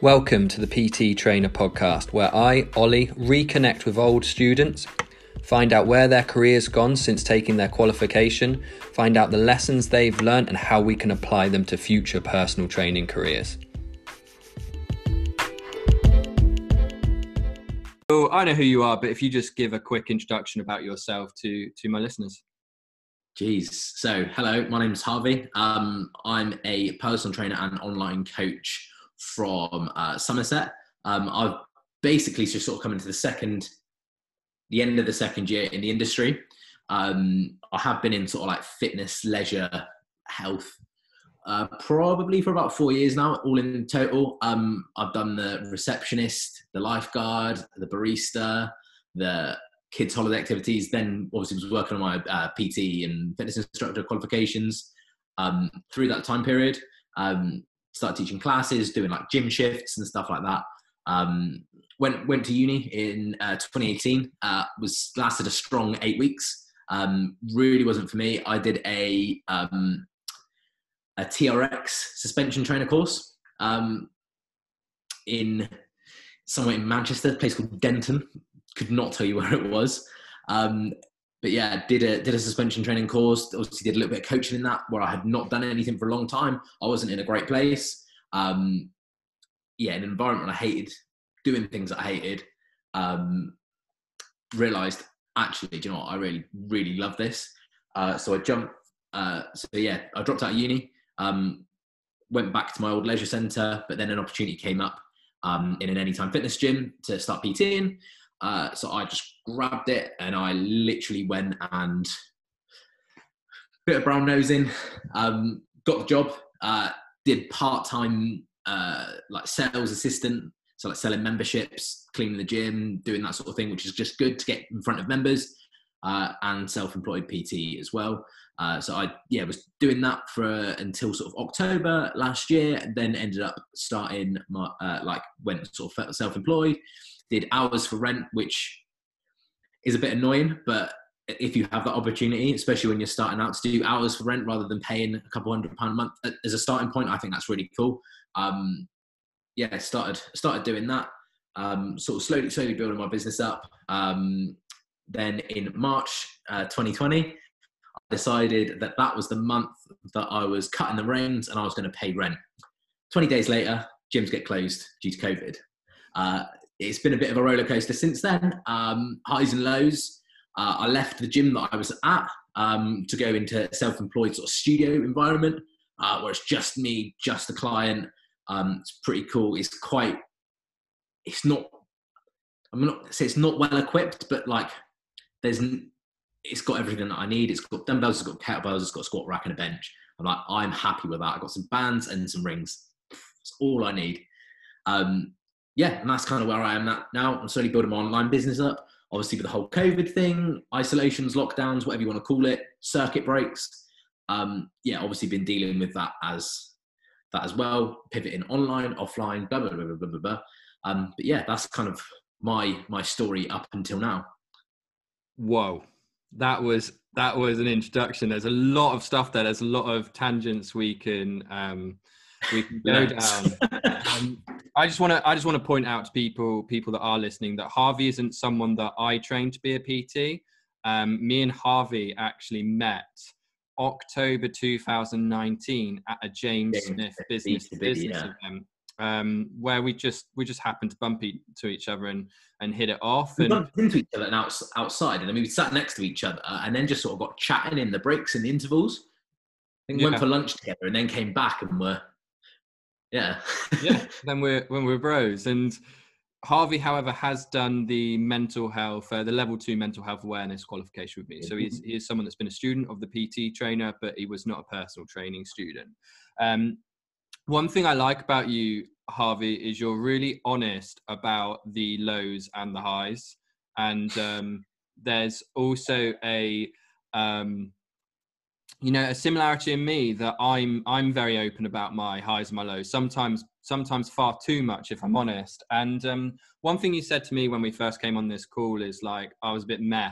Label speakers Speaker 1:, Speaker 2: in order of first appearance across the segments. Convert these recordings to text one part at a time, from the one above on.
Speaker 1: Welcome to the PT Trainer podcast, where I, Ollie, reconnect with old students, find out where their career's gone since taking their qualification, find out the lessons they've learned, and how we can apply them to future personal training careers. So I know who you are, but if you just give a quick introduction about yourself to to my listeners.
Speaker 2: Jeez. So, hello, my name's Harvey. Um, I'm a personal trainer and online coach from uh, Somerset. Um, I've basically just sort of come into the second, the end of the second year in the industry. Um, I have been in sort of like fitness, leisure, health, uh, probably for about four years now, all in total. Um, I've done the receptionist, the lifeguard, the barista, the kids' holiday activities. Then obviously was working on my uh, PT and fitness instructor qualifications um, through that time period. Um, started teaching classes, doing like gym shifts and stuff like that. Um, went went to uni in uh, 2018. Uh, was lasted a strong eight weeks. Um, really wasn't for me. I did a um, a TRX suspension trainer course um, in somewhere in Manchester, a place called Denton. Could not tell you where it was. Um, but yeah, did a did a suspension training course. Obviously, did a little bit of coaching in that where I had not done anything for a long time. I wasn't in a great place. Um, yeah, an environment I hated, doing things I hated. Um, realized actually, do you know what? I really really love this. Uh, so I jumped. Uh, so yeah, I dropped out of uni. Um, went back to my old leisure centre, but then an opportunity came up um, in an anytime fitness gym to start PTing. Uh, so I just grabbed it and I literally went and bit of brown nosing, um, got the job, uh, did part time uh, like sales assistant, so like selling memberships, cleaning the gym, doing that sort of thing, which is just good to get in front of members, uh, and self employed PT as well. Uh, so I yeah was doing that for uh, until sort of October last year, and then ended up starting my uh, like went sort of self employed did hours for rent, which is a bit annoying, but if you have that opportunity, especially when you're starting out to do hours for rent rather than paying a couple hundred pound a month as a starting point, I think that's really cool. Um, yeah, started started doing that. Um, sort of slowly, slowly building my business up. Um, then in March uh, 2020, I decided that that was the month that I was cutting the reins and I was going to pay rent. 20 days later, gyms get closed due to COVID. Uh, it's been a bit of a roller coaster since then, um, highs and lows. Uh, I left the gym that I was at um, to go into a self-employed sort of studio environment uh, where it's just me, just the client. Um, it's pretty cool. It's quite. It's not. I'm not say it's not well equipped, but like there's. It's got everything that I need. It's got dumbbells. It's got kettlebells. It's got squat rack and a bench. I'm like, I'm happy with that. I've got some bands and some rings. It's all I need. Um, yeah, and that's kind of where I am at now. I'm slowly building my online business up. Obviously, with the whole COVID thing, isolations, lockdowns, whatever you want to call it, circuit breaks. Um, yeah, obviously been dealing with that as that as well, pivoting online, offline, blah blah blah blah blah blah. Um, but yeah, that's kind of my my story up until now.
Speaker 1: Whoa, that was that was an introduction. There's a lot of stuff there. There's a lot of tangents we can um, we can go down. Um, I just want to I just want to point out to people people that are listening that Harvey isn't someone that I trained to be a PT. Um, me and Harvey actually met October 2019 at a James, James Smith business to business yeah. event. Um, where we just we just happened to bump to each other and and hit it off.
Speaker 2: We
Speaker 1: and,
Speaker 2: bumped into each other and outside, and then we sat next to each other, and then just sort of got chatting in the breaks and the intervals. I think yeah. went for lunch together, and then came back and were yeah.
Speaker 1: yeah. Then we're when we're bros. And Harvey, however, has done the mental health, uh, the level two mental health awareness qualification with me. So he's he is someone that's been a student of the PT trainer, but he was not a personal training student. Um, one thing I like about you, Harvey, is you're really honest about the lows and the highs. And um, there's also a um, you know a similarity in me that i'm i'm very open about my highs and my lows sometimes sometimes far too much if i'm honest and um, one thing you said to me when we first came on this call is like i was a bit meh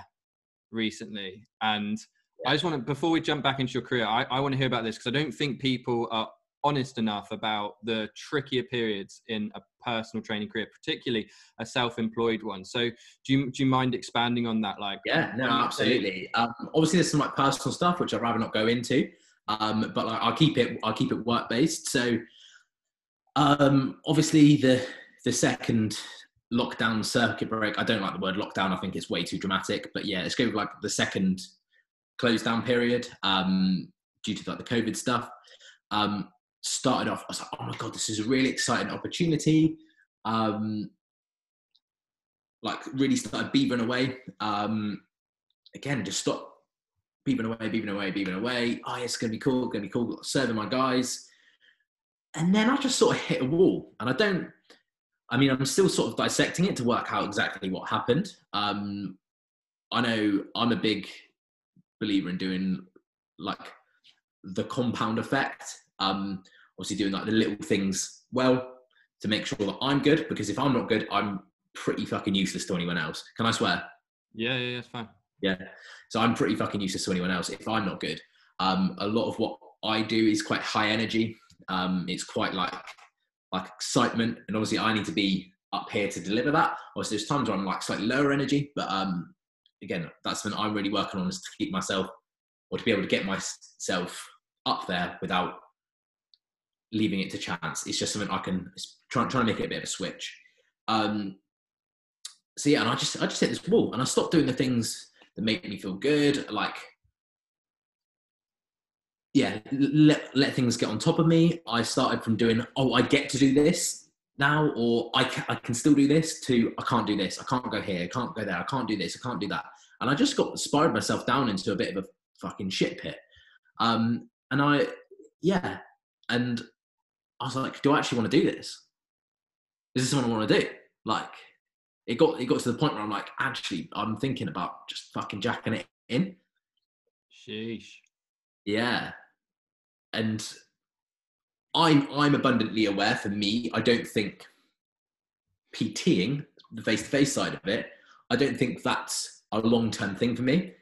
Speaker 1: recently and yeah. i just want to before we jump back into your career i, I want to hear about this because i don't think people are honest enough about the trickier periods in a personal training career, particularly a self-employed one. So, do you do you mind expanding on that? Like,
Speaker 2: yeah, no, absolutely. Um, obviously, there's some like personal stuff which I'd rather not go into, um, but like, I'll keep it. I'll keep it work based. So, um, obviously, the the second lockdown circuit break. I don't like the word lockdown. I think it's way too dramatic. But yeah, let's go with like the second close down period um, due to like the COVID stuff. Um, started off, I was like, oh my god, this is a really exciting opportunity. Um, like really started beavering away. Um, again, just stop beavering away, beavering away, beavering away. Oh, it's gonna be cool, gonna be cool. Serving my guys, and then I just sort of hit a wall, and I don't I mean, I'm still sort of dissecting it to work out exactly what happened. Um, I know I'm a big believer in doing like the compound effect. Um, obviously, doing like the little things well to make sure that I'm good. Because if I'm not good, I'm pretty fucking useless to anyone else. Can I swear?
Speaker 1: Yeah, yeah, yeah, it's fine.
Speaker 2: Yeah. So I'm pretty fucking useless to anyone else if I'm not good. Um, a lot of what I do is quite high energy. Um, it's quite like like excitement, and obviously I need to be up here to deliver that. Obviously, there's times where I'm like slightly lower energy, but um, again, that's something I'm really working on is to keep myself or to be able to get myself up there without leaving it to chance. It's just something I can try trying to make it a bit of a switch. Um, so yeah, and I just I just hit this wall, and I stopped doing the things that make me feel good, like yeah, let let things get on top of me. I started from doing, oh, I get to do this now, or I can, I can still do this. To I can't do this. I can't go here. I can't go there. I can't do this. I can't do that. And I just got spiraled myself down into a bit of a fucking shit pit. Um, and I, yeah, and I was like, do I actually want to do this? Is this something I want to do? Like, it got it got to the point where I'm like, actually, I'm thinking about just fucking jacking it in.
Speaker 1: Sheesh.
Speaker 2: Yeah, and I'm I'm abundantly aware. For me, I don't think PTing the face-to-face side of it. I don't think that's a long-term thing for me.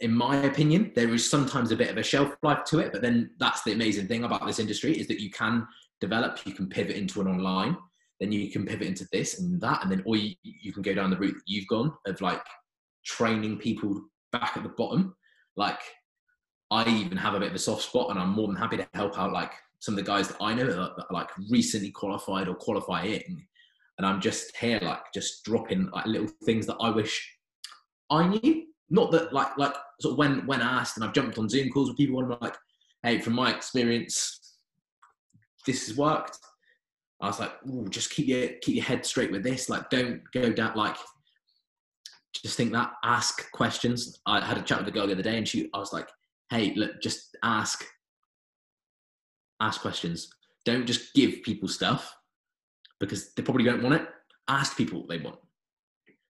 Speaker 2: In my opinion, there is sometimes a bit of a shelf life to it, but then that's the amazing thing about this industry is that you can develop, you can pivot into an online, then you can pivot into this and that, and then or you, you can go down the route that you've gone of like training people back at the bottom. Like I even have a bit of a soft spot, and I'm more than happy to help out like some of the guys that I know that are, like recently qualified or qualifying, and I'm just here like just dropping like little things that I wish I knew. Not that like like sort of when when asked, and I've jumped on Zoom calls with people, and I'm like, hey, from my experience, this has worked. I was like, Ooh, just keep your keep your head straight with this. Like, don't go down like just think that ask questions. I had a chat with a girl the other day, and she I was like, hey, look, just ask, ask questions. Don't just give people stuff because they probably don't want it. Ask people what they want,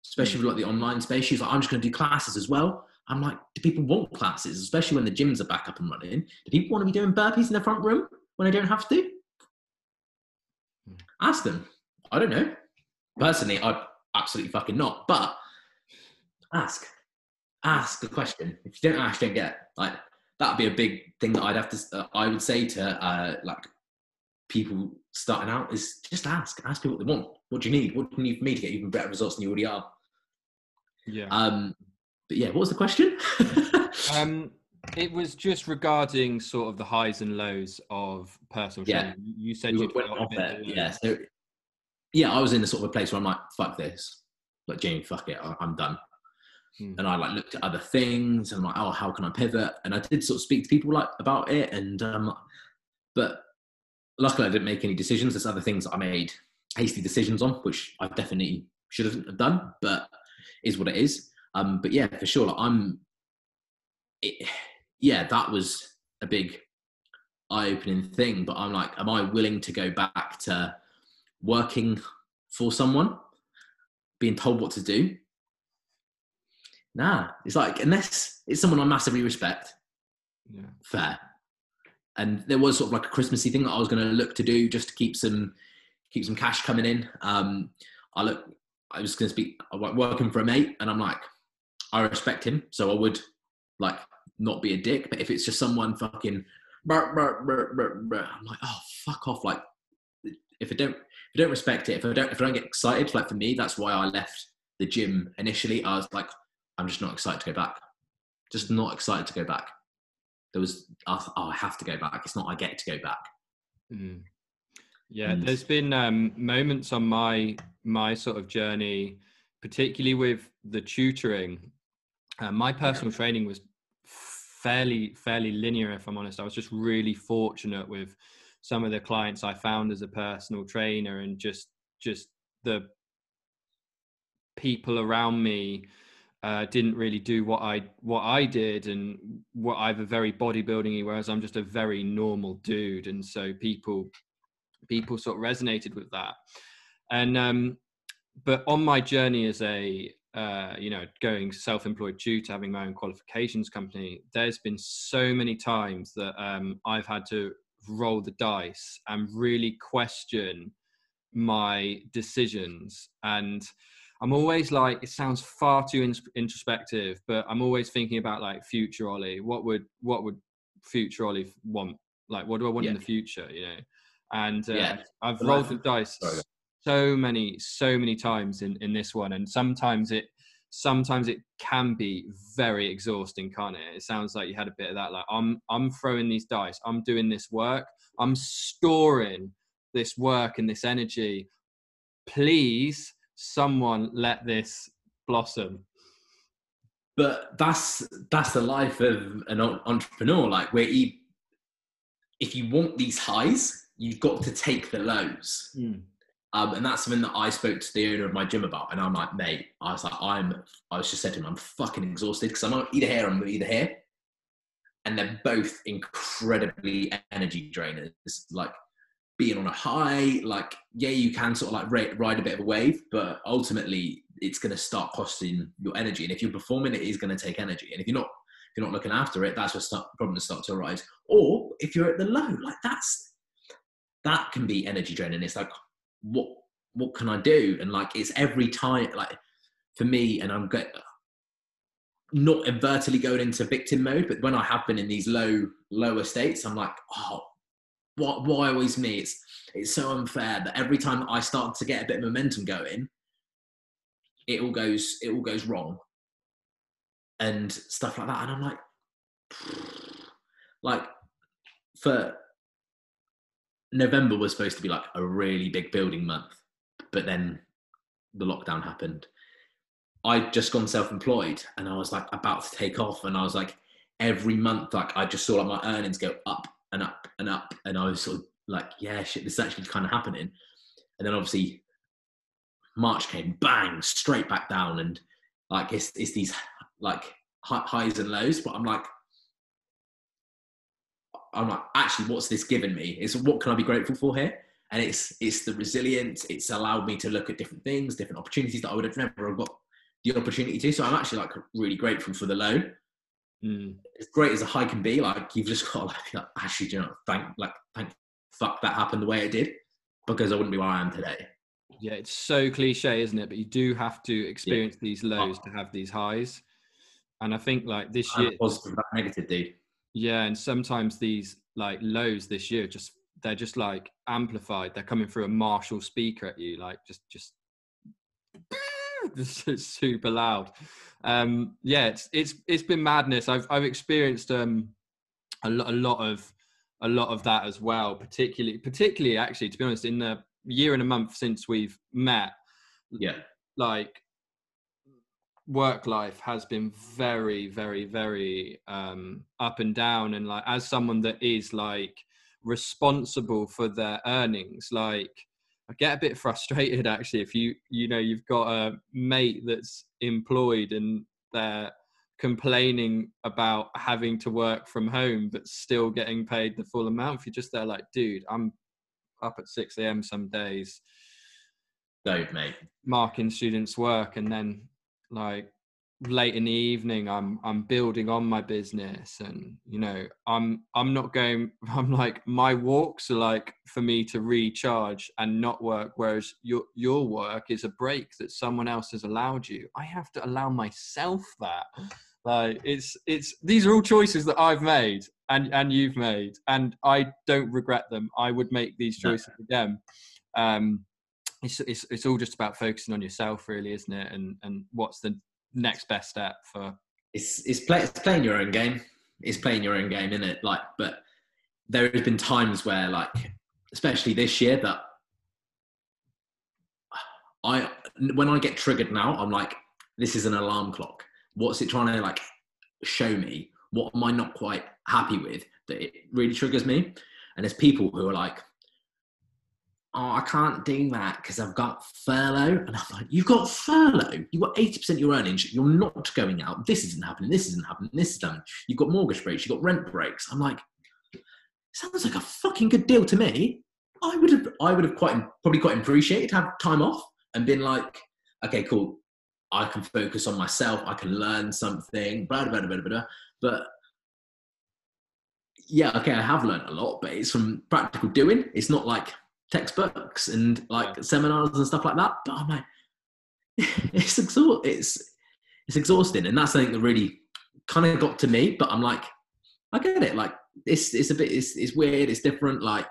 Speaker 2: especially hmm. with like the online space. She's like, I'm just going to do classes as well. I'm like, do people want classes, especially when the gyms are back up and running? Do people want to be doing burpees in the front room when they don't have to? Ask them. I don't know. Personally, I absolutely fucking not. But ask ask the question. If you don't ask, you don't get. Like that'd be a big thing that I'd have to. Uh, I would say to uh, like people starting out is just ask. Ask people what they want. What do you need? What do you need for me to get even better results than you already are?
Speaker 1: Yeah.
Speaker 2: Um. But yeah, what was the question?
Speaker 1: um. It was just regarding sort of the highs and lows of personal
Speaker 2: yeah.
Speaker 1: training. You said you
Speaker 2: went off it. Yeah. So yeah, I was in a sort of a place where I'm like, fuck this. Like, Jamie, fuck it. I'm done. Hmm. And I like looked at other things and I'm like, oh, how can I pivot? And I did sort of speak to people like about it. And um, but luckily I didn't make any decisions. There's other things I made hasty decisions on, which I definitely should have done, but is what it is. Um, but yeah, for sure, like, I'm. It, yeah, that was a big eye-opening thing. But I'm like, am I willing to go back to working for someone, being told what to do, Nah, it's like unless it's someone I massively respect,
Speaker 1: yeah.
Speaker 2: fair. And there was sort of like a Christmassy thing that I was going to look to do just to keep some keep some cash coming in. Um, I look, I was going to speak working for a mate, and I'm like, I respect him, so I would like not be a dick. But if it's just someone fucking brr, brr, brr. I'm like, oh fuck off! Like, if I don't, if I don't respect it, if I don't, if I don't get excited, like for me, that's why I left the gym initially. I was like, I'm just not excited to go back. Just not excited to go back. There was, oh, I have to go back. It's not I get to go back.
Speaker 1: Mm. Yeah, and there's been um, moments on my my sort of journey, particularly with the tutoring. Uh, my personal training was fairly fairly linear, if I'm honest. I was just really fortunate with some of the clients I found as a personal trainer, and just just the people around me uh, didn't really do what I what I did, and what I've a very bodybuilding, whereas I'm just a very normal dude, and so people people sort of resonated with that. And um, but on my journey as a uh, you know going self-employed due to having my own qualifications company, there's been so many times that um, I've had to roll the dice and really question my decisions and i'm always like it sounds far too introspective but i'm always thinking about like future ollie what would what would future ollie want like what do i want yeah. in the future you know and uh, yeah. I've rolled the dice so many, so many times in in this one, and sometimes it sometimes it can be very exhausting, can't it? It sounds like you had a bit of that. Like I'm I'm throwing these dice, I'm doing this work, I'm storing this work and this energy. Please, someone let this blossom
Speaker 2: but that's that's the life of an entrepreneur like where you if you want these highs you've got to take the lows. Mm. Um, and that's something that I spoke to the owner of my gym about. And I'm like, mate, I was like, I'm, I was just said to him, I'm fucking exhausted because I'm either here, I'm either here. And they're both incredibly energy drainers. Like being on a high, like, yeah, you can sort of like ride, ride a bit of a wave, but ultimately it's going to start costing your energy. And if you're performing, it is going to take energy. And if you're not, if you're not looking after it, that's where start, problems start to arise. Or if you're at the low, like that's that can be energy draining. It's like, what what can I do? And like it's every time like for me, and I'm get, not invertedly going into victim mode, but when I have been in these low lower states, I'm like, oh, what why always me? It's it's so unfair that every time I start to get a bit of momentum going, it all goes it all goes wrong. And stuff like that. And I'm like, like for November was supposed to be like a really big building month, but then the lockdown happened. I'd just gone self-employed and I was like about to take off and I was like every month like I just saw like my earnings go up and up and up and I was sort of like yeah shit this is actually kind of happening and then obviously March came bang straight back down and like it's, it's these like highs and lows but I'm like I'm like, actually, what's this given me? Is what can I be grateful for here? And it's it's the resilience. It's allowed me to look at different things, different opportunities that I would have never got the opportunity to. So I'm actually like really grateful for the loan. Mm. As great as a high can be, like you've just got to like, like actually, you know, thank like thank fuck that happened the way it did, because I wouldn't be where I am today.
Speaker 1: Yeah, it's so cliche, isn't it? But you do have to experience yeah. these lows to have these highs. And I think like this year,
Speaker 2: positive, negative, dude.
Speaker 1: Yeah, and sometimes these like lows this year just they're just like amplified. They're coming through a Marshall speaker at you, like just just just super loud. Um, yeah, it's it's it's been madness. I've I've experienced um a lot a lot of a lot of that as well. Particularly particularly actually, to be honest, in the year and a month since we've met.
Speaker 2: Yeah.
Speaker 1: Like work life has been very very very um up and down and like as someone that is like responsible for their earnings like i get a bit frustrated actually if you you know you've got a mate that's employed and they're complaining about having to work from home but still getting paid the full amount if you're just there like dude i'm up at 6 a.m some days
Speaker 2: don't mate.
Speaker 1: marking students work and then like late in the evening i'm i'm building on my business and you know i'm i'm not going i'm like my walks are like for me to recharge and not work whereas your your work is a break that someone else has allowed you i have to allow myself that Like it's it's these are all choices that I've made and and you've made, and I don't regret them. I would make these choices no. again. Um, it's, it's it's all just about focusing on yourself, really, isn't it? And and what's the next best step for?
Speaker 2: It's it's, play, it's playing your own game. It's playing your own game, isn't it? Like, but there has been times where, like, especially this year, that I when I get triggered now, I'm like, this is an alarm clock. What's it trying to like show me? What am I not quite happy with that it really triggers me? And there's people who are like, oh, I can't do that because I've got furlough. And I'm like, you've got furlough. You've got 80% of your earnings. You're not going out. This isn't happening. This isn't happening. This is done. You've got mortgage breaks. You've got rent breaks. I'm like, sounds like a fucking good deal to me. I would have, I would have quite, probably quite appreciated have time off and been like, okay, cool. I can focus on myself. I can learn something. Blah blah blah blah blah. But yeah, okay, I have learned a lot, but it's from practical doing. It's not like textbooks and like yeah. seminars and stuff like that. But I'm like, it's exhaust, it's it's exhausting, and that's something that really kind of got to me. But I'm like, I get it. Like it's it's a bit it's it's weird. It's different. Like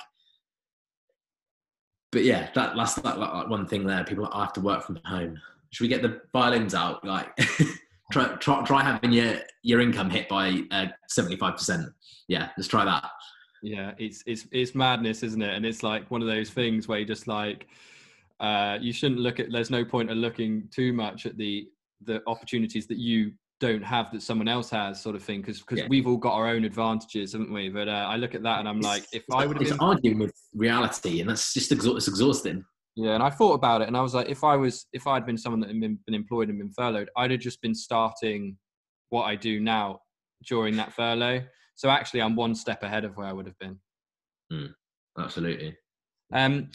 Speaker 2: but yeah, that that's that, like, one thing there. People I have to work from home. Should we get the violins out? Like, try, try try having your your income hit by uh, seventy five percent. Yeah, let's try that.
Speaker 1: Yeah, it's it's it's madness, isn't it? And it's like one of those things where you just like uh, you shouldn't look at. There's no point of looking too much at the the opportunities that you don't have that someone else has sort of thing because because yeah. we've all got our own advantages haven't we but uh, i look at that and i'm it's, like if i would have
Speaker 2: been arguing with reality and that's just exa- it's exhausting
Speaker 1: yeah and i thought about it and i was like if i was if i'd been someone that had been, been employed and been furloughed i'd have just been starting what i do now during that furlough so actually i'm one step ahead of where i would have been
Speaker 2: mm, absolutely
Speaker 1: um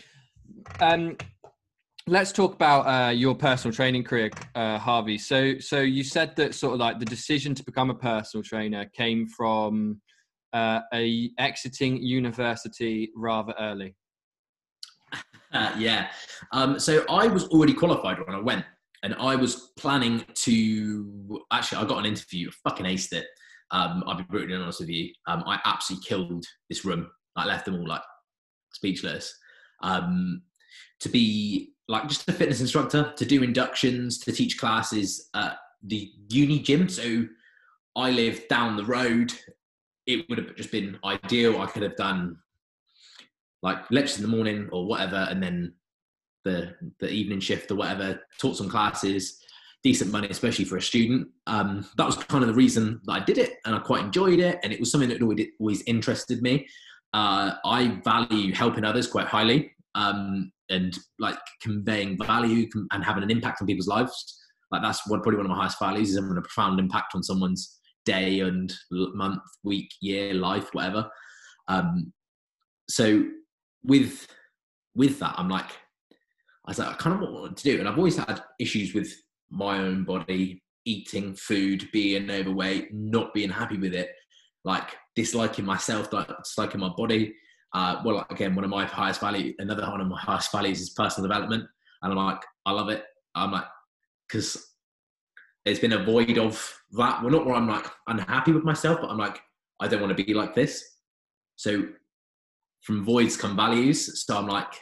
Speaker 1: um let's talk about uh, your personal training career, uh, Harvey. So, so you said that sort of like the decision to become a personal trainer came from uh, a exiting university rather early.
Speaker 2: Yeah. Um, so I was already qualified when I went, and I was planning to. Actually, I got an interview. Fucking aced it. Um, I'll be brutally honest with you. Um, I absolutely killed this room. I left them all like speechless. Um, to be like just a fitness instructor to do inductions to teach classes at the uni gym so i live down the road it would have just been ideal i could have done like lectures in the morning or whatever and then the the evening shift or whatever taught some classes decent money especially for a student um, that was kind of the reason that i did it and i quite enjoyed it and it was something that always, always interested me uh, i value helping others quite highly um, and like conveying value and having an impact on people's lives. Like that's what probably one of my highest values is having a profound impact on someone's day and month, week, year, life, whatever. Um, so with with that, I'm like, I was like, I kind of want to do, and I've always had issues with my own body, eating food, being overweight, not being happy with it, like disliking myself, like disliking my body, uh, well, again, one of my highest value, another one of my highest values is personal development, and I'm like, I love it. I'm like, because there's been a void of that. Well, not where I'm like unhappy with myself, but I'm like, I don't want to be like this. So from voids come values. So I'm like,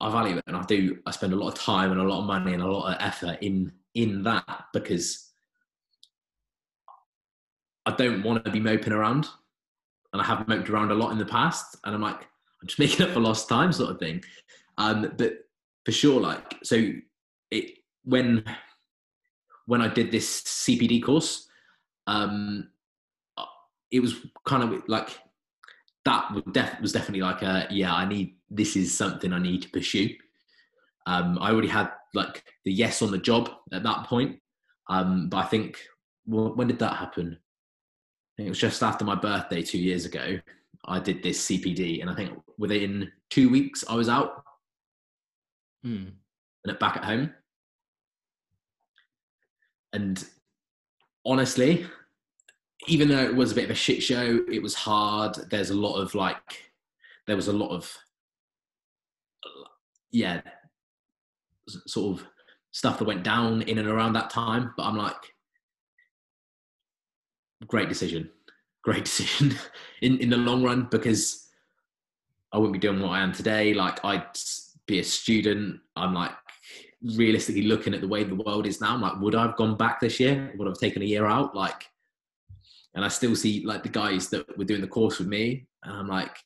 Speaker 2: I value it, and I do. I spend a lot of time and a lot of money and a lot of effort in in that because I don't want to be moping around and I have moped around a lot in the past, and I'm like, I'm just making up for lost time, sort of thing. Um, but for sure, like, so it when when I did this CPD course, um, it was kind of like that def- was definitely like a yeah, I need this is something I need to pursue. Um, I already had like the yes on the job at that point, um, but I think well, when did that happen? it was just after my birthday two years ago. I did this CPD, and I think within two weeks I was out
Speaker 1: hmm.
Speaker 2: and back at home. And honestly, even though it was a bit of a shit show, it was hard. There's a lot of like, there was a lot of, yeah, sort of stuff that went down in and around that time. But I'm like, great decision. Great decision in in the long run because I wouldn't be doing what I am today. Like I'd be a student. I'm like realistically looking at the way the world is now. I'm like, would I have gone back this year? Would I have taken a year out? Like, and I still see like the guys that were doing the course with me, and I'm like,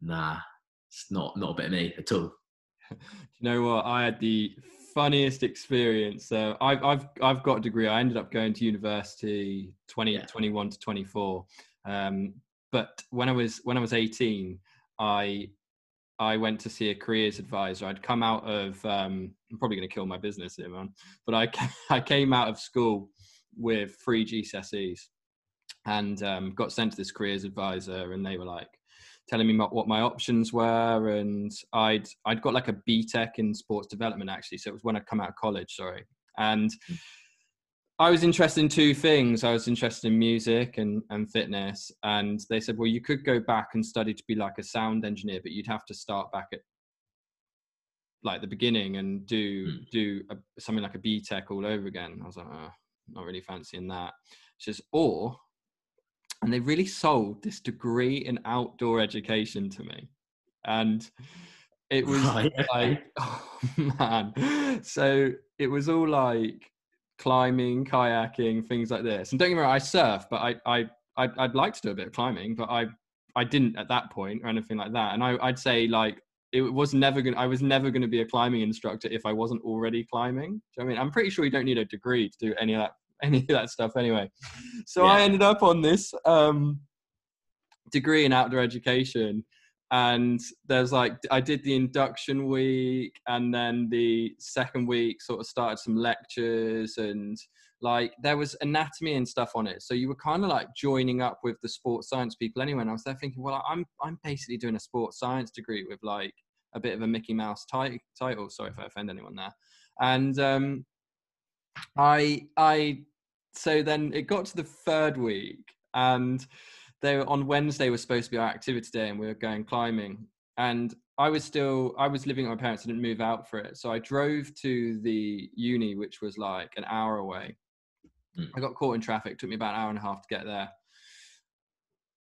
Speaker 2: nah, it's not not a bit of me at all.
Speaker 1: you know what? I had the funniest experience. So I've I've I've got a degree. I ended up going to university 20, yeah. 21 to 24. Um, but when I was when I was 18, I I went to see a careers advisor. I'd come out of um, I'm probably going to kill my business here, man. But I I came out of school with three GCSEs and um, got sent to this careers advisor, and they were like telling me what my options were, and I'd I'd got like a BTEC in sports development actually, so it was when I'd come out of college, sorry, and. I was interested in two things. I was interested in music and, and fitness. And they said, well, you could go back and study to be like a sound engineer, but you'd have to start back at like the beginning and do mm. do a, something like a BTEC all over again. I was like, oh, not really fancying that. She says, or and they really sold this degree in outdoor education to me. And it was right. like oh man. So it was all like climbing kayaking things like this. And don't get me wrong i surf but i i I'd, I'd like to do a bit of climbing but i i didn't at that point or anything like that. And I, i'd say like it was never gonna, i was never going to be a climbing instructor if i wasn't already climbing. Do i mean? I'm pretty sure you don't need a degree to do any of that any of that stuff anyway. So yeah. I ended up on this um, degree in outdoor education. And there's like, I did the induction week, and then the second week sort of started some lectures, and like there was anatomy and stuff on it. So you were kind of like joining up with the sports science people anyway. And I was there thinking, well, I'm I'm basically doing a sports science degree with like a bit of a Mickey Mouse t- title. Sorry if I offend anyone there. And um, I I so then it got to the third week and they were on Wednesday was supposed to be our activity day and we were going climbing and I was still I was living with my parents I didn't move out for it so I drove to the uni which was like an hour away mm. I got caught in traffic took me about an hour and a half to get there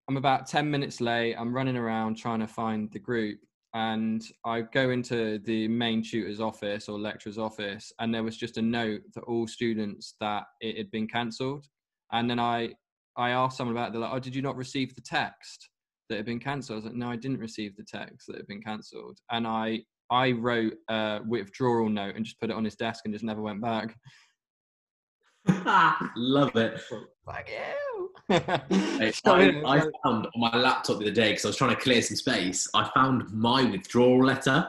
Speaker 1: I'm about 10 minutes late I'm running around trying to find the group and I go into the main tutor's office or lecturer's office, and there was just a note to all students that it had been cancelled. And then I I asked someone about it. They're like, "Oh, did you not receive the text that had been cancelled?" I was like, "No, I didn't receive the text that had been cancelled." And I I wrote a withdrawal note and just put it on his desk and just never went back.
Speaker 2: Love it.
Speaker 1: Fuck you.
Speaker 2: I, I, found on my laptop the other day because I was trying to clear some space. I found my withdrawal letter,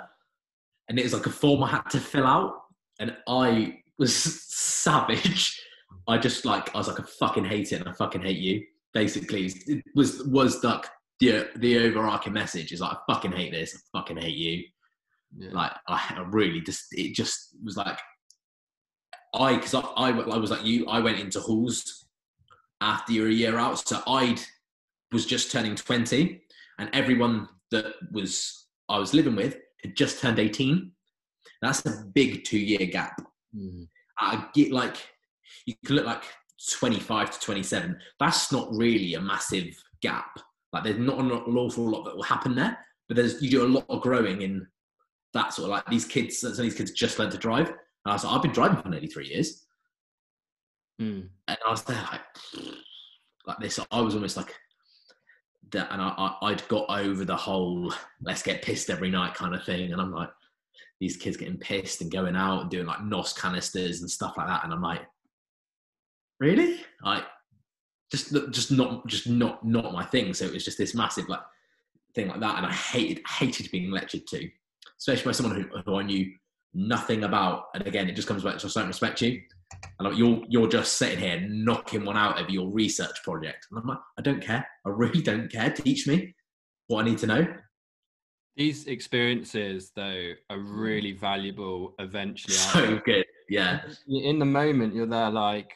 Speaker 2: and it was like a form I had to fill out, and I was savage. I just like I was like I fucking hate it, and I fucking hate you. Basically, it was was like the the overarching message is like I fucking hate this, I fucking hate you. Yeah. Like I really just it just was like I because I, I, I was like you, I went into halls after you're a year out, so I was just turning twenty, and everyone that was I was living with had just turned eighteen. That's a big two-year gap. Mm. I get like you can look like 25 to 27. That's not really a massive gap. Like there's not an awful lot that will happen there, but there's you do a lot of growing in that sort of like these kids. Some of these kids just learned to drive. And I was like, I've been driving for nearly three years. Mm. And I was there like, like this. I was almost like that. And I, I, would got over the whole let's get pissed every night kind of thing. And I'm like, these kids getting pissed and going out and doing like NOS canisters and stuff like that. And I'm like, really? Like, just just not just not not my thing. So it was just this massive like thing like that, and I hated hated being lectured to, especially by someone who, who I knew nothing about. And again, it just comes back to I don't respect you. And like, you're you're just sitting here knocking one out of your research project. And I'm like, I don't care. I really don't care. Teach me what I need to know.
Speaker 1: These experiences, though, are hmm. really valuable eventually.
Speaker 2: So good. Yeah.
Speaker 1: In the moment, you're there like,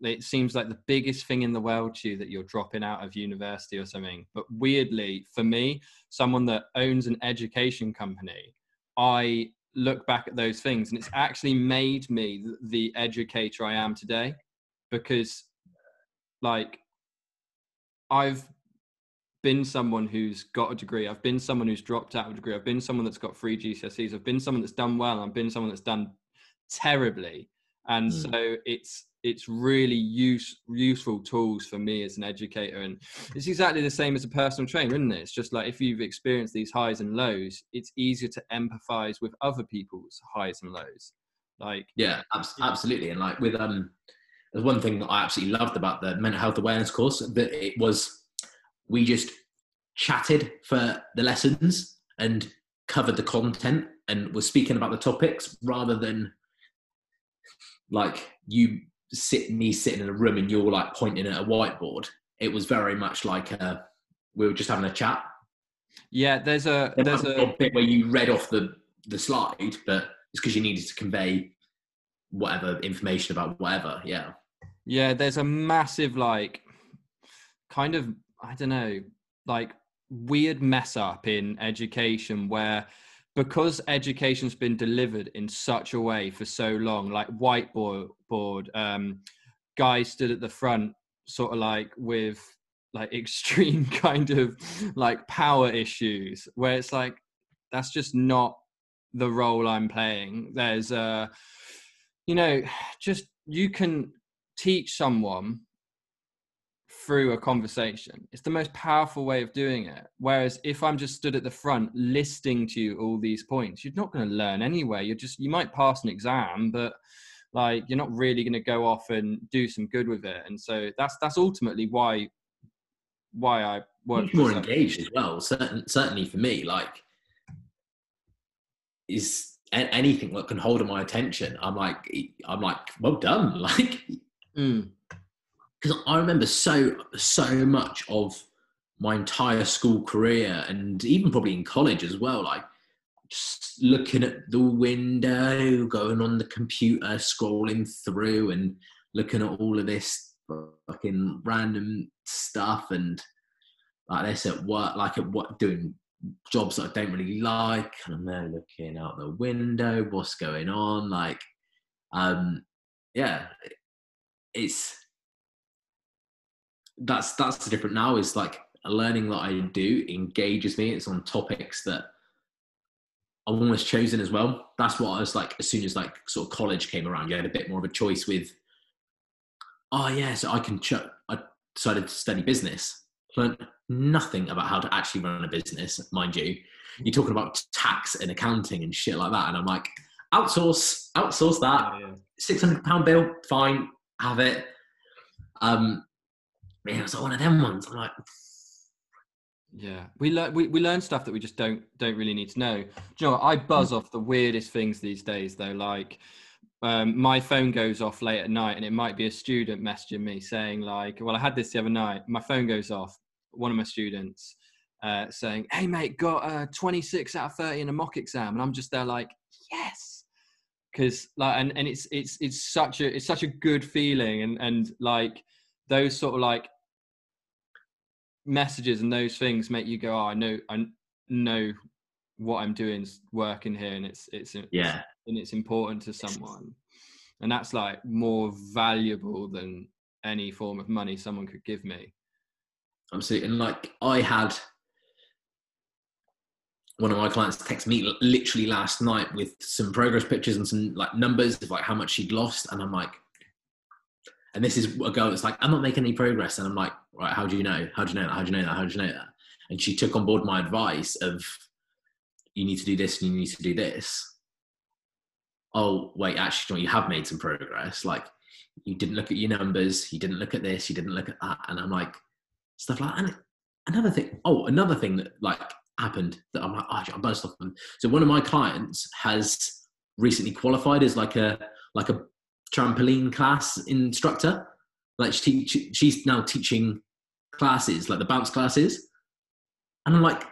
Speaker 1: it seems like the biggest thing in the world to you that you're dropping out of university or something. But weirdly, for me, someone that owns an education company, I look back at those things and it's actually made me the educator I am today because like I've been someone who's got a degree. I've been someone who's dropped out of a degree. I've been someone that's got three GCSEs. I've been someone that's done well. I've been someone that's done terribly. And mm. so it's it's really use, useful tools for me as an educator. And it's exactly the same as a personal trainer, isn't it? It's just like if you've experienced these highs and lows, it's easier to empathize with other people's highs and lows. Like
Speaker 2: yeah, absolutely. And like with um, there's one thing that I absolutely loved about the mental health awareness course that it was we just chatted for the lessons and covered the content and was speaking about the topics rather than like you sit me sitting in a room and you're like pointing at a whiteboard. It was very much like a, we were just having a chat.
Speaker 1: Yeah, there's a there's a
Speaker 2: bit where you read off the the slide, but it's because you needed to convey whatever information about whatever. Yeah.
Speaker 1: Yeah, there's a massive like kind of I don't know, like weird mess up in education where because education's been delivered in such a way for so long, like whiteboard, um, guys stood at the front, sort of like with like extreme kind of like power issues, where it's like that's just not the role I'm playing. There's uh you know, just you can teach someone through a conversation. It's the most powerful way of doing it. Whereas if I'm just stood at the front listening to you all these points, you're not going to learn anyway. You're just you might pass an exam, but like you're not really going to go off and do some good with it. And so that's that's ultimately why why I work
Speaker 2: more engaged as well. Certain, certainly for me, like is anything that can hold my attention. I'm like I'm like well done. Like. Mm because I remember so so much of my entire school career and even probably in college as well, like just looking at the window, going on the computer, scrolling through and looking at all of this fucking random stuff and like this at work, like at what doing jobs that I don't really like, and I'm there looking out the window, what's going on, like, um, yeah, it's that's that's the different now is like learning that I do engages me. It's on topics that I'm almost chosen as well. That's what I was like as soon as like sort of college came around, you had a bit more of a choice with oh yeah, so I can ch- I decided to study business. Learned nothing about how to actually run a business, mind you. You're talking about tax and accounting and shit like that. And I'm like, outsource, outsource that. Yeah. Six hundred pound bill, fine, have it. Um, man, it's like one of them ones. I'm like,
Speaker 1: yeah, we learn we, we learn stuff that we just don't don't really need to know. Do you know what? I buzz mm. off the weirdest things these days though. Like um, my phone goes off late at night and it might be a student messaging me saying like, well, I had this the other night. My phone goes off. One of my students uh, saying, "Hey mate, got a 26 out of 30 in a mock exam," and I'm just there like, yes, because like, and and it's it's it's such a it's such a good feeling, and and like those sort of like messages and those things make you go, oh, I know, I know what I'm doing is working here, and it's it's
Speaker 2: yeah,
Speaker 1: and it's important to someone, and that's like more valuable than any form of money someone could give me.
Speaker 2: Absolutely, and like I had one of my clients text me literally last night with some progress pictures and some like numbers of like how much she'd lost, and I'm like, and this is a girl that's like, I'm not making any progress. And I'm like, right, how do you know? How do you know that? How do you know that? How do you know that? And she took on board my advice of, you need to do this and you need to do this. Oh, wait, actually, you have made some progress. Like, you didn't look at your numbers, you didn't look at this, you didn't look at that. And I'm like, stuff like that. And another thing, oh, another thing that like happened that I'm like, oh, I'm buzzed off. So one of my clients has recently qualified as like a like a trampoline class instructor. Like she, she's now teaching classes, like the bounce classes. And I'm like,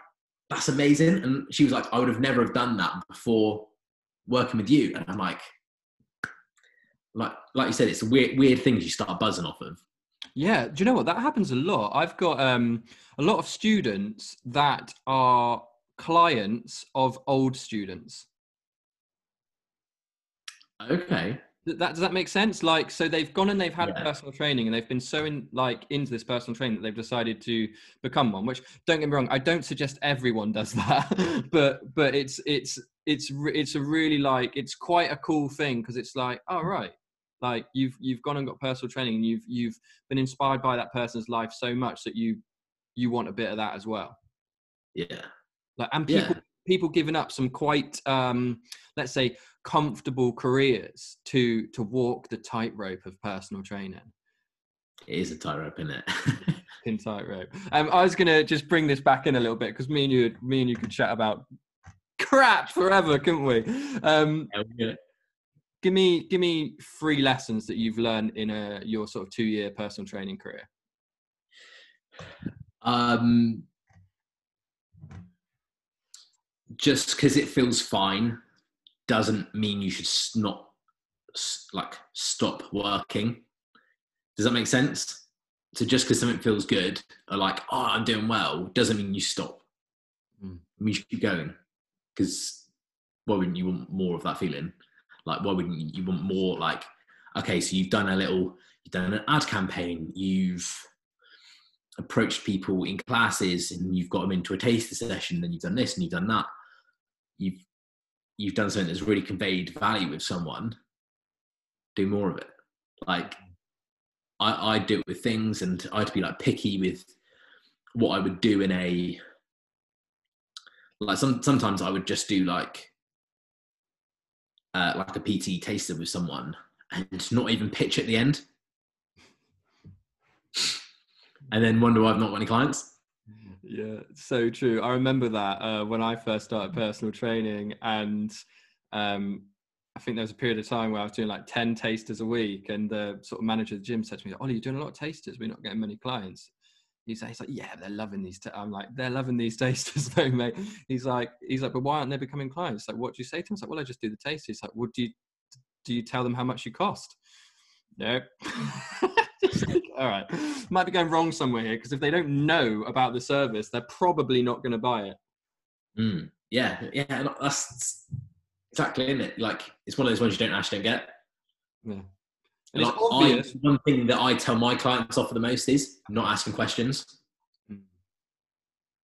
Speaker 2: that's amazing. And she was like, I would have never have done that before working with you. And I'm like, like, like you said, it's weird, weird things you start buzzing off of.
Speaker 1: Yeah, do you know what? That happens a lot. I've got um, a lot of students that are clients of old students.
Speaker 2: Okay
Speaker 1: that does that make sense? Like, so they've gone and they've had
Speaker 2: Yeah.
Speaker 1: personal training, and they've been so in like into this personal training that they've decided to become one. Which don't get me wrong, I don't suggest everyone does that, but but it's it's it's it's a really like it's quite a cool thing because it's like, oh mm. right, like you've you've gone and got personal training, and you've you've been inspired by that person's life so much that you you want a bit of that as well.
Speaker 2: Yeah.
Speaker 1: Like, and
Speaker 2: Yeah.
Speaker 1: People giving up some quite um let's say comfortable careers to to walk the tightrope of personal training
Speaker 2: It is a tightrope, isn't it?
Speaker 1: in tightrope um i was gonna just bring this back in a little bit because me and you me and you could chat about crap forever couldn't we um
Speaker 2: yeah.
Speaker 1: give me give me three lessons that you've learned in a your sort of two year personal training career
Speaker 2: Um, just because it feels fine doesn't mean you should not like stop working. Does that make sense? So just because something feels good, or like oh I'm doing well, doesn't mean you stop.
Speaker 1: Mm.
Speaker 2: I mean, you should keep going because why wouldn't you want more of that feeling? Like why wouldn't you- you want more? Like okay, so you've done a little, you've done an ad campaign, you've approached people in classes and you've got them into a taster session then you've done this and you've done that you've you've done something that's really conveyed value with someone do more of it like i i do it with things and i'd be like picky with what i would do in a like some sometimes i would just do like uh, like a pt taster with someone and not even pitch at the end and then wonder why I've not got any clients.
Speaker 1: Yeah, so true. I remember that uh, when I first started personal training, and um, I think there was a period of time where I was doing like 10 tasters a week, and the sort of manager of the gym said to me, Ollie, you're doing a lot of tasters, we're not getting many clients. He's, he's like, yeah, they're loving these. I'm like, they're loving these tasters, though, mate. He's like, he's like, but why aren't they becoming clients? Like, what do you say to them? Like, well, I just do the tasters. He's like, well, do you do you tell them how much you cost? No. Just like, all right, might be going wrong somewhere here because if they don't know about the service, they're probably not going to buy it.
Speaker 2: Mm, yeah, yeah, and that's exactly in it. Like it's one of those ones you don't actually don't get.
Speaker 1: Yeah, and
Speaker 2: Like,
Speaker 1: it's obvious.
Speaker 2: I, one thing that I tell my clients off for the most is not asking questions.
Speaker 1: Mm.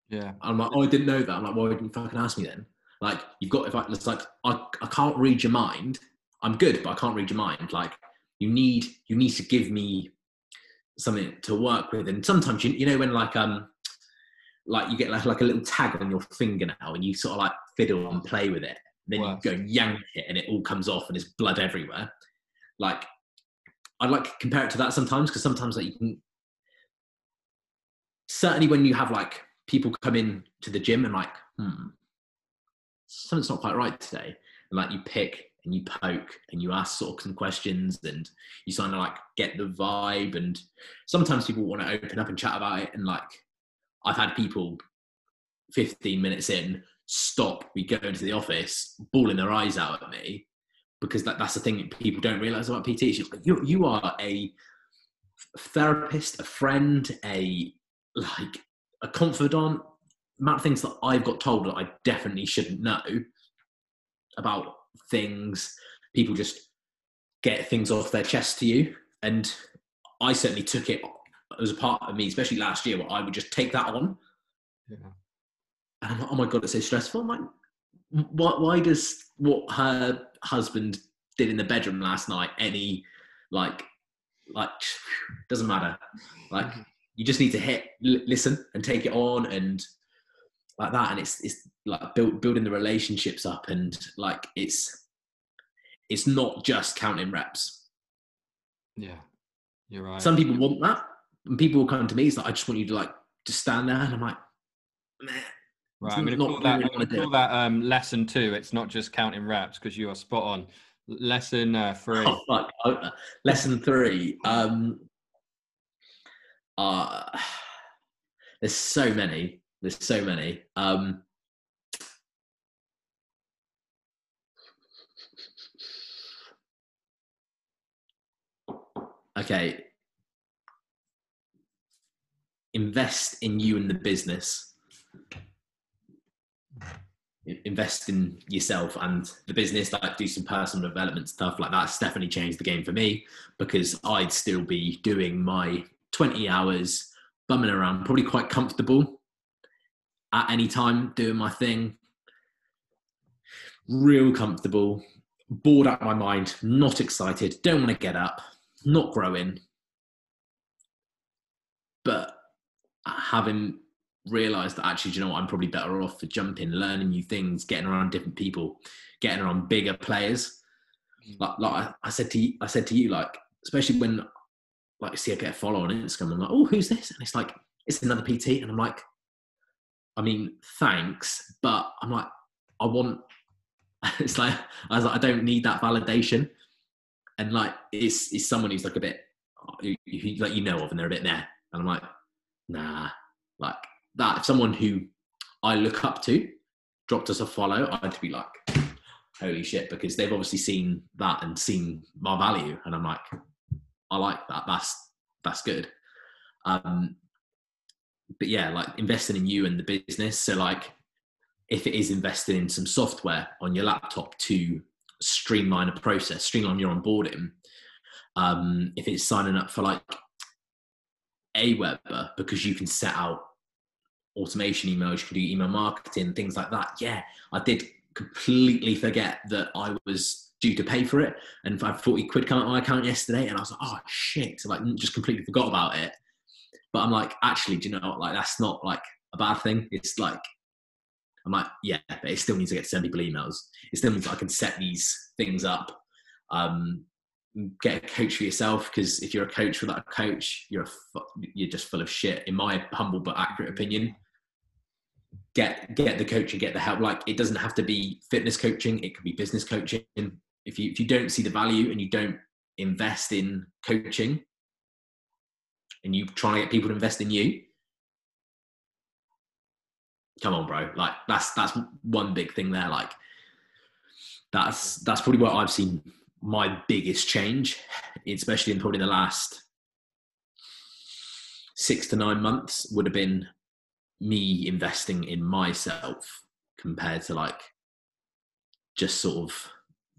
Speaker 1: Yeah,
Speaker 2: I'm like, oh, I didn't know that. I'm like, why didn't you fucking ask me then? Like, you've got if I, it's like I, I can't read your mind. I'm good, but I can't read your mind. Like, you need you need to give me something to work with. And sometimes you you know when like um like you get like, like a little tag on your fingernail and you sort of like fiddle and play with it. Then
Speaker 1: Worst.
Speaker 2: you go yank it and it all comes off and there's blood everywhere. Like I'd like to compare it to that sometimes because sometimes like you can certainly when you have like people come in to the gym and like, hmm, something's not quite right today. And like you pick and you poke and you ask sort of some questions and you kind of like get the vibe. And sometimes people want to open up and chat about it. And like I've had people 15 minutes in stop, we go into the office, bawling their eyes out at me because that, that's the thing that people don't realize about PT. It's like, you, you are a therapist, a friend, a like a confidant, amount of things that I've got told that I definitely shouldn't know about things. People just get things off their chest to you. And I certainly took it as a part of me, especially last year, where I would just take that on.
Speaker 1: yeah,
Speaker 2: And I'm like, oh my God, it's so stressful. I'm like, why, why does what her husband did in the bedroom last night any, like, like, doesn't matter. Like, mm-hmm. you just need to hit l- listen and take it on and like that and it's it's like build, building the relationships up and like it's it's not just counting reps
Speaker 1: yeah, you're right.
Speaker 2: some people want that and people will come to me it's like i just want you to like just stand there and i'm like meh.
Speaker 1: right, I'm
Speaker 2: not
Speaker 1: call that. I'm
Speaker 2: really
Speaker 1: going
Speaker 2: wanna
Speaker 1: call that um, lesson two. It's not just counting reps because you are spot on. Lesson uh, three.
Speaker 2: oh, fuck. Lesson three um uh there's so many there's so many. Um okay. Invest in you and the business. Invest in yourself and the business, like do some personal development stuff like that's definitely changed the game for me because I'd still be doing my 20 hours bumming around, probably quite comfortable at any time doing my thing. Real comfortable, bored out of my mind, not excited, don't want to get up, not growing. But having realized that actually, do you know what, I'm probably better off for jumping, learning new things, getting around different people, getting around bigger players. Mm. Like, like I said to you, I said to you, like, especially when like see I get a follow on Instagram, I'm like, oh, who's this? And it's like, it's another PT. And I'm like, I mean, thanks, but I'm like, I want it's like I was like, I don't need that validation. And like it's it's someone who's like a bit who, who, like you know of and they're a bit there. And I'm like, nah, like that someone who I look up to dropped us a follow, I'd be like, holy shit, because they've obviously seen that and seen my value. And I'm like, I like that. That's that's good. Um, but yeah, like investing in you and the business. So like, if it is investing in some software on your laptop to streamline a process, streamline your onboarding. Um, if it's signing up for like Aweber because you can set out automation emails, you can do email marketing, things like that. Yeah, I did completely forget that I was due to pay for it. And I had 40 quid come out my account yesterday and I was like, oh shit. So like just completely forgot about it. But I'm like, actually, do you know what? Like that's not like a bad thing. It's like I'm like, yeah, but it still needs to get send people emails. It still means I can set these things up. Um, get a coach for yourself because if you're a coach without a coach, you're a, you're just full of shit. In my humble but accurate opinion, get get the coach and get the help. Like it doesn't have to be fitness coaching; it could be business coaching. If you if you don't see the value and you don't invest in coaching, and you try to get people to invest in you, come on, bro. Like that's that's one big thing there. Like that's that's probably what I've seen my biggest change, especially in probably the last six to nine months, would have been me investing in myself compared to like just sort of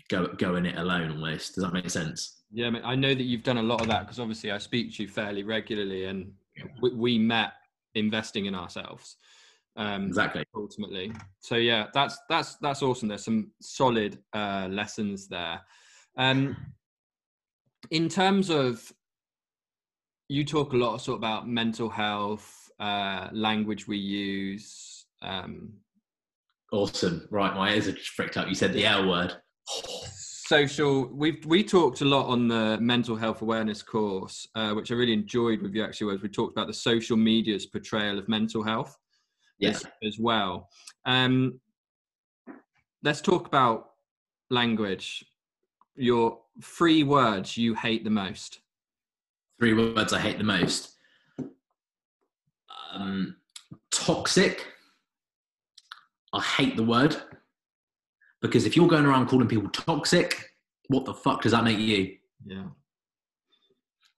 Speaker 2: go going it alone almost. Does that make sense?
Speaker 1: Yeah, I know that you've done a lot of that because obviously I speak to you fairly regularly, and we, we met investing in ourselves
Speaker 2: um exactly.
Speaker 1: ultimately. So yeah that's that's that's awesome. There's some solid uh lessons there. Um in terms of you talk a lot sort of about mental health uh language we use um
Speaker 2: awesome. Right my ears are just fricked up. You said the l word
Speaker 1: social we've we talked a lot on the mental health awareness course uh, which i really enjoyed with you actually was we talked about the social media's portrayal of mental health
Speaker 2: yes.
Speaker 1: as, as well. Um, let's talk about language. Your three words you hate the most.
Speaker 2: Three words I hate the most. Um, toxic. I hate the word because if you're going around calling people toxic, what the fuck does that make you?
Speaker 1: Yeah.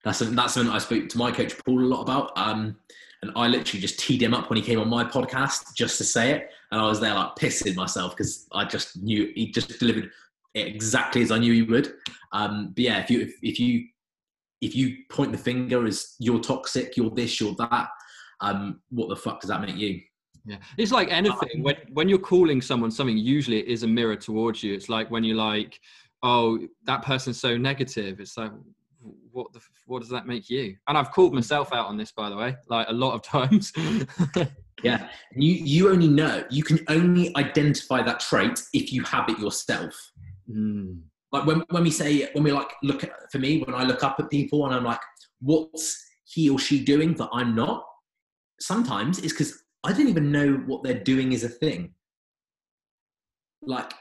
Speaker 2: That's something, that's something I spoke to my coach Paul a lot about. Um, and I literally just teed him up when he came on my podcast just to say it. And I was there like pissing myself because I just knew he just delivered it exactly as I knew he would. Um, but yeah, if you if, if you if you point the finger as you're toxic, you're this, you're that, um, what the fuck does that make you?
Speaker 1: Yeah, it's like anything. When when you're calling someone something, usually it is a mirror towards you. It's like when you're like, "Oh, that person's so negative." It's like, what the what does that make you? And I've called myself out on this, by the way, like a lot of times.
Speaker 2: yeah, you you only know you can only identify that trait if you have it yourself.
Speaker 1: Mm.
Speaker 2: Like when when we say when we like look at for me when I look up at people and I'm like, what's he or she doing that I'm not? Sometimes it's because I don't even know what they're doing is a thing. Like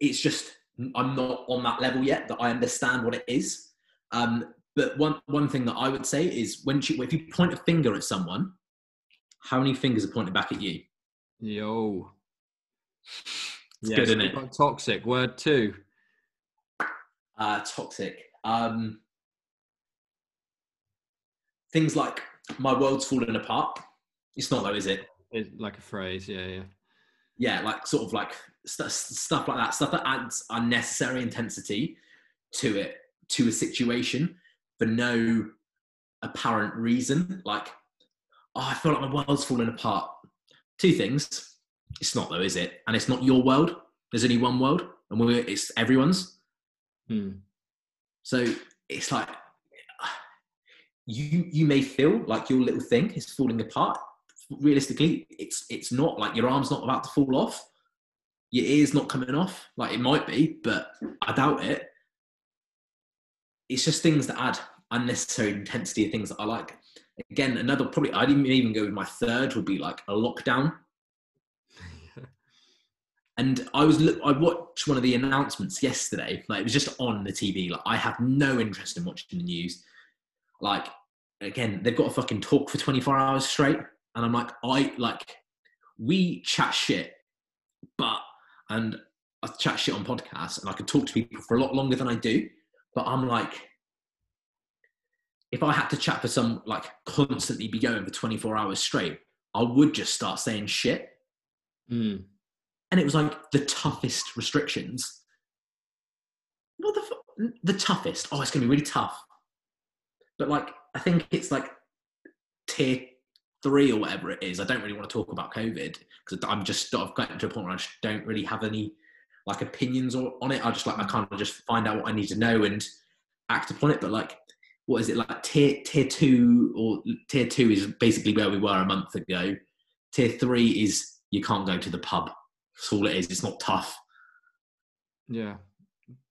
Speaker 2: it's just I'm not on that level yet that I understand what it is. Um, but one one thing that I would say is when you, if you point a finger at someone, how many fingers are pointed back at you?
Speaker 1: Yo,
Speaker 2: it's yes, good, isn't it?
Speaker 1: Toxic word two.
Speaker 2: Uh, toxic. Um, things like my world's falling apart. It's not though, is it?
Speaker 1: It's like a phrase, yeah, yeah.
Speaker 2: Yeah, like sort of like st- stuff like that, stuff that adds unnecessary intensity to it, to a situation for no apparent reason. Like, oh, I feel like my world's falling apart. Two things. It's not though, is it? And it's not your world. There's only one world, and we're, it's everyone's.
Speaker 1: Hmm.
Speaker 2: So it's like you you may feel like your little thing is falling apart. Realistically, it's it's not like your arm's not about to fall off. Your ear's not coming off. Like it might be, but I doubt it. It's just things that add unnecessary intensity of things that I like. Again, another probably I didn't even go with my third would be like a lockdown. And I was I watched one of the announcements yesterday. Like it was just on the TV. Like I have no interest in watching the news. Like again, they've got to fucking talk for 24 hours straight. And I'm like, I like we chat shit, but and I chat shit on podcasts and I can talk to people for a lot longer than I do. But I'm like, if I had to chat for some like constantly be going for 24 hours straight, I would just start saying shit.
Speaker 1: Mm.
Speaker 2: And it was like the toughest restrictions. What the fu- the toughest? Oh, it's gonna be really tough. But like, I think it's like tier three or whatever it is. I don't really want to talk about COVID because I'm just I've gotten to a point where I just don't really have any like opinions or, on it. I just like I kind of just find out what I need to know and act upon it. But like, what is it like tier tier two or tier two is basically where we were a month ago. Tier three is you can't go to the pub. That's all it is. It's not tough.
Speaker 1: Yeah.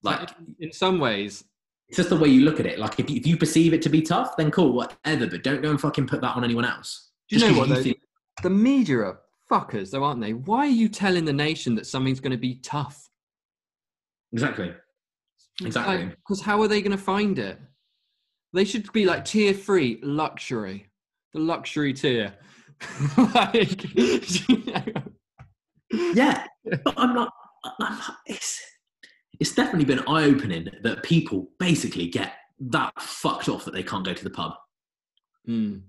Speaker 2: Like
Speaker 1: in some ways,
Speaker 2: it's just the way you look at it. Like if you, if you perceive it to be tough, then cool, whatever. But don't go and fucking put that on anyone else.
Speaker 1: Do you know what, though? the media are fuckers, though, aren't they? Why are you telling the nation that something's going to be tough?
Speaker 2: exactly. Exactly.
Speaker 1: Because how are they going to find it? They should be like tier three luxury, the luxury tier. like, you know.
Speaker 2: Yeah, but I'm not. I'm not it's it's definitely been eye opening that people basically get that fucked off that they can't go to the pub.
Speaker 1: Mm.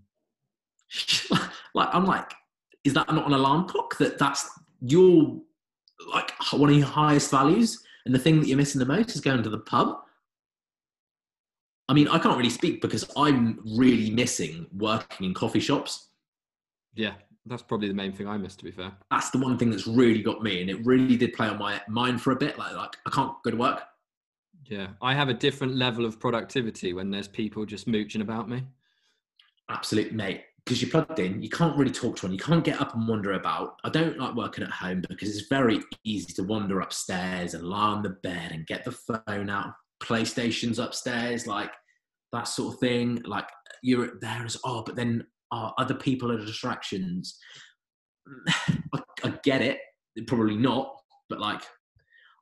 Speaker 2: like I'm like, is that not an alarm clock? That that's your like one of your highest values, and the thing that you're missing the most is going to the pub. I mean, I can't really speak because I'm really missing working in coffee shops.
Speaker 1: Yeah, that's probably the main thing I missed. To be fair,
Speaker 2: That's the one thing that's really got me, and it really did play on my mind for a bit. Like, like I can't go to work.
Speaker 1: yeah, I have a different level of productivity when there's people just mooching about me.
Speaker 2: Absolute mate. Because you're plugged in, you can't really talk to one. You can't get up and wander about. I don't like working at home because it's very easy to wander upstairs and lie on the bed and get the phone out. PlayStation's upstairs, like that sort of thing. Like you're there as oh, but then oh, other people are distractions. I, I get it, probably not, but like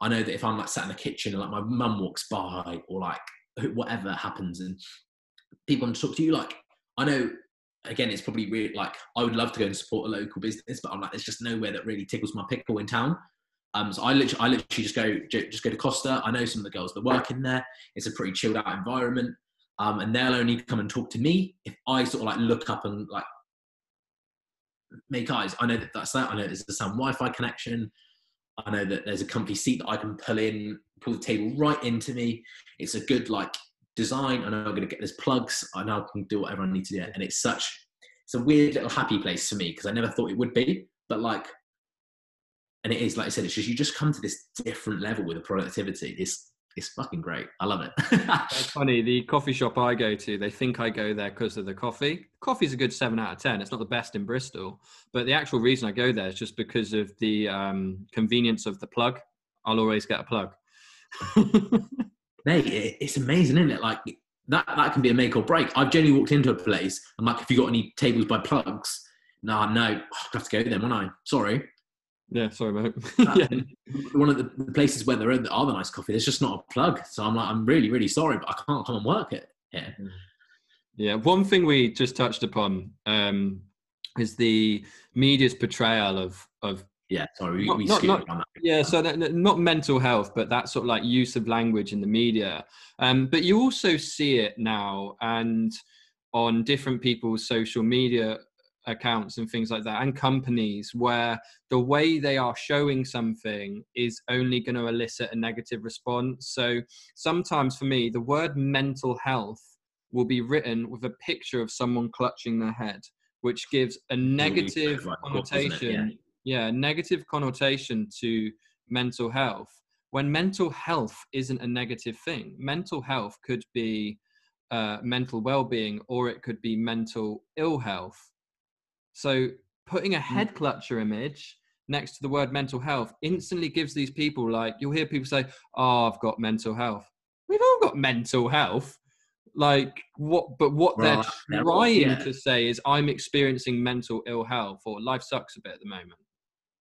Speaker 2: I know that if I'm like sat in the kitchen and like my mum walks by or like whatever happens and people want to talk to you, like I know again it's probably really like I would love to go and support a local business, but I'm like there's just nowhere that really tickles my pickle in town. Um, so I literally, I literally just go just go to Costa. I know some of the girls that work in there. It's a pretty chilled out environment, um, and they'll only come and talk to me if I sort of like look up and like make eyes. I know that that's that. I know there's the sound Wi-Fi connection. I know that there's a comfy seat that I can pull in, pull the table right into me. It's a good like design. I know I'm going to get there's plugs. I know I can do whatever I need to do, and it's such it's a weird little happy place for me because I never thought it would be, but like, and it is like I said, it's just you just come to this different level with the productivity. It's it's fucking great. I love it.
Speaker 1: It's funny. The coffee shop I go to, they think I go there because of the coffee. Coffee's a good seven out of ten. It's not the best in Bristol, but the actual reason I go there is just because of the um, convenience of the plug. I'll always get a plug.
Speaker 2: Mate, it- it's amazing, isn't it? Like that that can be a make or break. I've generally walked into a place. I'm like, have you got any tables by plugs? No, no. Oh, I have to go then, won't I? Sorry.
Speaker 1: yeah, sorry, mate. Yeah.
Speaker 2: One of the the places where there are the nice coffee, there's just not a plug. So I'm like, I'm really, really sorry, but I can't come and work it. Yeah.
Speaker 1: Yeah, one thing we just touched upon um, is the media's portrayal of of
Speaker 2: Yeah. Sorry, we,
Speaker 1: Not-
Speaker 2: we
Speaker 1: not- not-
Speaker 2: on that.
Speaker 1: yeah, so that, not mental health, but that sort of like use of language in the media. Um, but you also see it now, and on different people's social media accounts and things like that and companies where the way they are showing something is only going to elicit a negative response so sometimes for me the word mental health will be written with a picture of someone clutching their head which gives a negative connotation yeah. Yeah negative connotation to mental health. When mental health isn't a negative thing mental health could be uh, mental well-being or it could be mental ill health. So putting a mm. head clutcher image next to the word mental health instantly gives these people like you'll hear people say oh i've got mental health. We've all got mental health. Like what but what they're trying yeah. to say is i'm experiencing mental ill health or life sucks a bit at the moment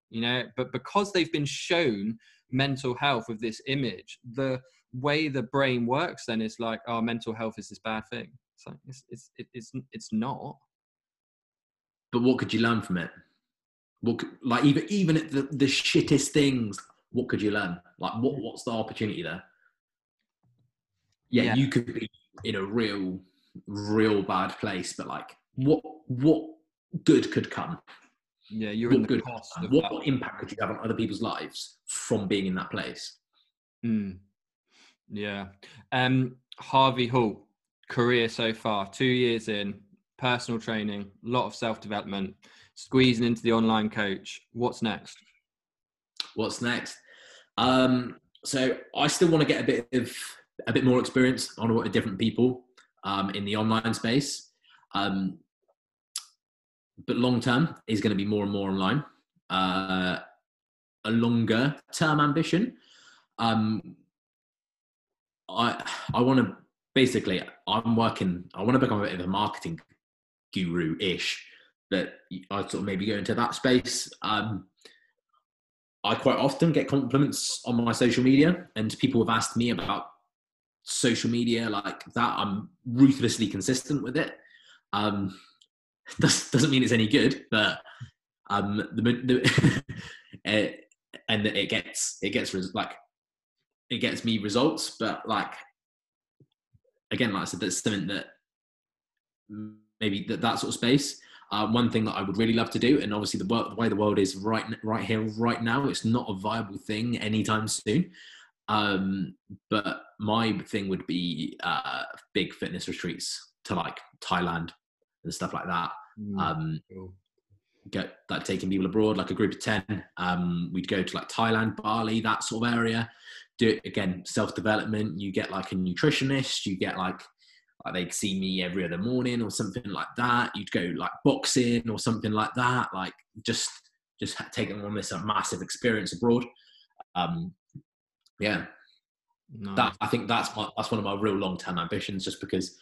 Speaker 1: you know but because they've been shown mental health with this image the way the brain works then is like oh mental health is this bad thing. So it's it's it's it's not.
Speaker 2: But what could you learn from it? What could, like even even at the, the shittest things what could you learn? Like what what's the opportunity there? Yeah, yeah. you could be in a real real bad place but like what what good could come
Speaker 1: yeah you're in the good cost
Speaker 2: what, what, impact could you have on other people's lives from being in that place?
Speaker 1: Mm. yeah. Um Harvey Holt career so far two years in personal training a lot of self-development squeezing into the online coach. What's next?
Speaker 2: What's next? Um so i still want to get a bit of a bit more experience on what different people um, in the online space. Um, but long term is going to be more and more online. Uh, a longer term ambition. Um, I I want to basically I'm working. I want to become a bit of a marketing guru ish. That I sort of maybe go into that space. Um, I quite often get compliments on my social media, and people have asked me about social media like that i'm ruthlessly consistent with it um does, doesn't mean it's any good but um the, the it, and it gets it gets like it gets me results but like again like i said that's something that maybe that, that sort of space uh, one thing that I would really love to do, and obviously the, the way the world is right right here, right now, it's not a viable thing anytime soon. Um, but my thing would be uh, big fitness retreats to like Thailand and stuff like that. Mm, um, cool. Get like taking people abroad, like a group of ten. Um, we'd go to like Thailand, Bali, that sort of area. Do it again, self development. You get like a nutritionist. You get like like they'd see me every other morning or something like that. You'd go like boxing or something like that. Like just just taking on this massive experience abroad. Um, yeah, nice. that I think that's my, that's one of my real long term ambitions. Just because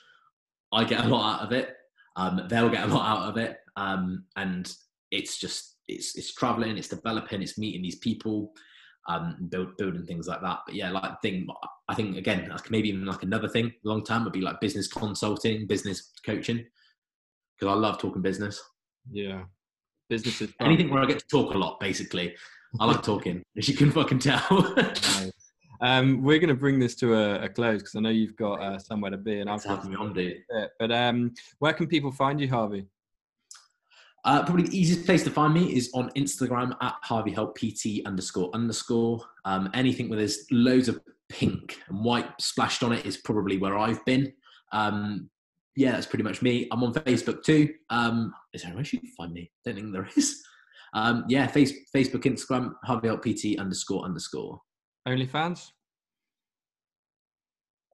Speaker 2: I get a lot out of it, um, they'll get a lot out of it, um, and it's just it's it's traveling, it's developing, it's meeting these people, um, build, building things like that. But yeah, like thing, I think again, like maybe even like another thing long term would be like business consulting, business coaching, because I love talking business.
Speaker 1: Yeah, business is
Speaker 2: anything where I get to talk a lot. Basically, I like talking, as you can fucking tell.
Speaker 1: Um, we're going to bring this to a, a close because I know you've got uh, somewhere to be, and I've got
Speaker 2: on, dude.
Speaker 1: But um, where can people find you, Harvey?
Speaker 2: Uh, probably the easiest place to find me is on Instagram at Harvey Holt PT underscore underscore. Um, anything where there's loads of pink and white splashed on it is probably where I've been. Um, yeah, that's pretty much me. I'm on Facebook too. Um, is there a way you can find me? Don't think there is. Um, yeah, face, Facebook, Instagram, Harvey Holt PT underscore underscore.
Speaker 1: OnlyFans?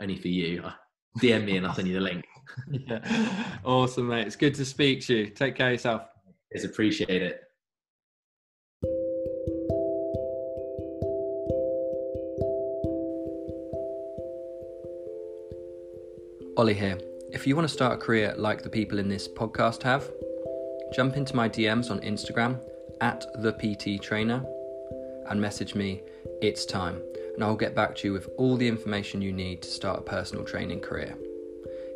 Speaker 2: Only for you. Uh, DM me and I'll send you the link.
Speaker 1: yeah. Awesome, mate. It's good to speak to you. Take care of yourself.
Speaker 2: It's appreciate it.
Speaker 1: Ollie here. If you want to start a career like the people in this podcast have, jump into my DMs on Instagram at the PT Trainer and message me it's time, and I'll get back to you with all the information you need to start a personal training career.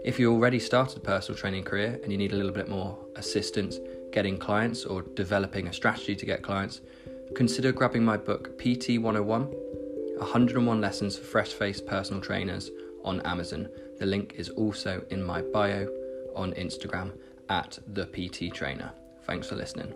Speaker 1: If you already started a personal training career and you need a little bit more assistance getting clients or developing a strategy to get clients, consider grabbing my book PT 101 101 Lessons for Fresh Faced Personal Trainers on Amazon. The link is also in my bio on Instagram at the PT Trainer. Thanks for listening.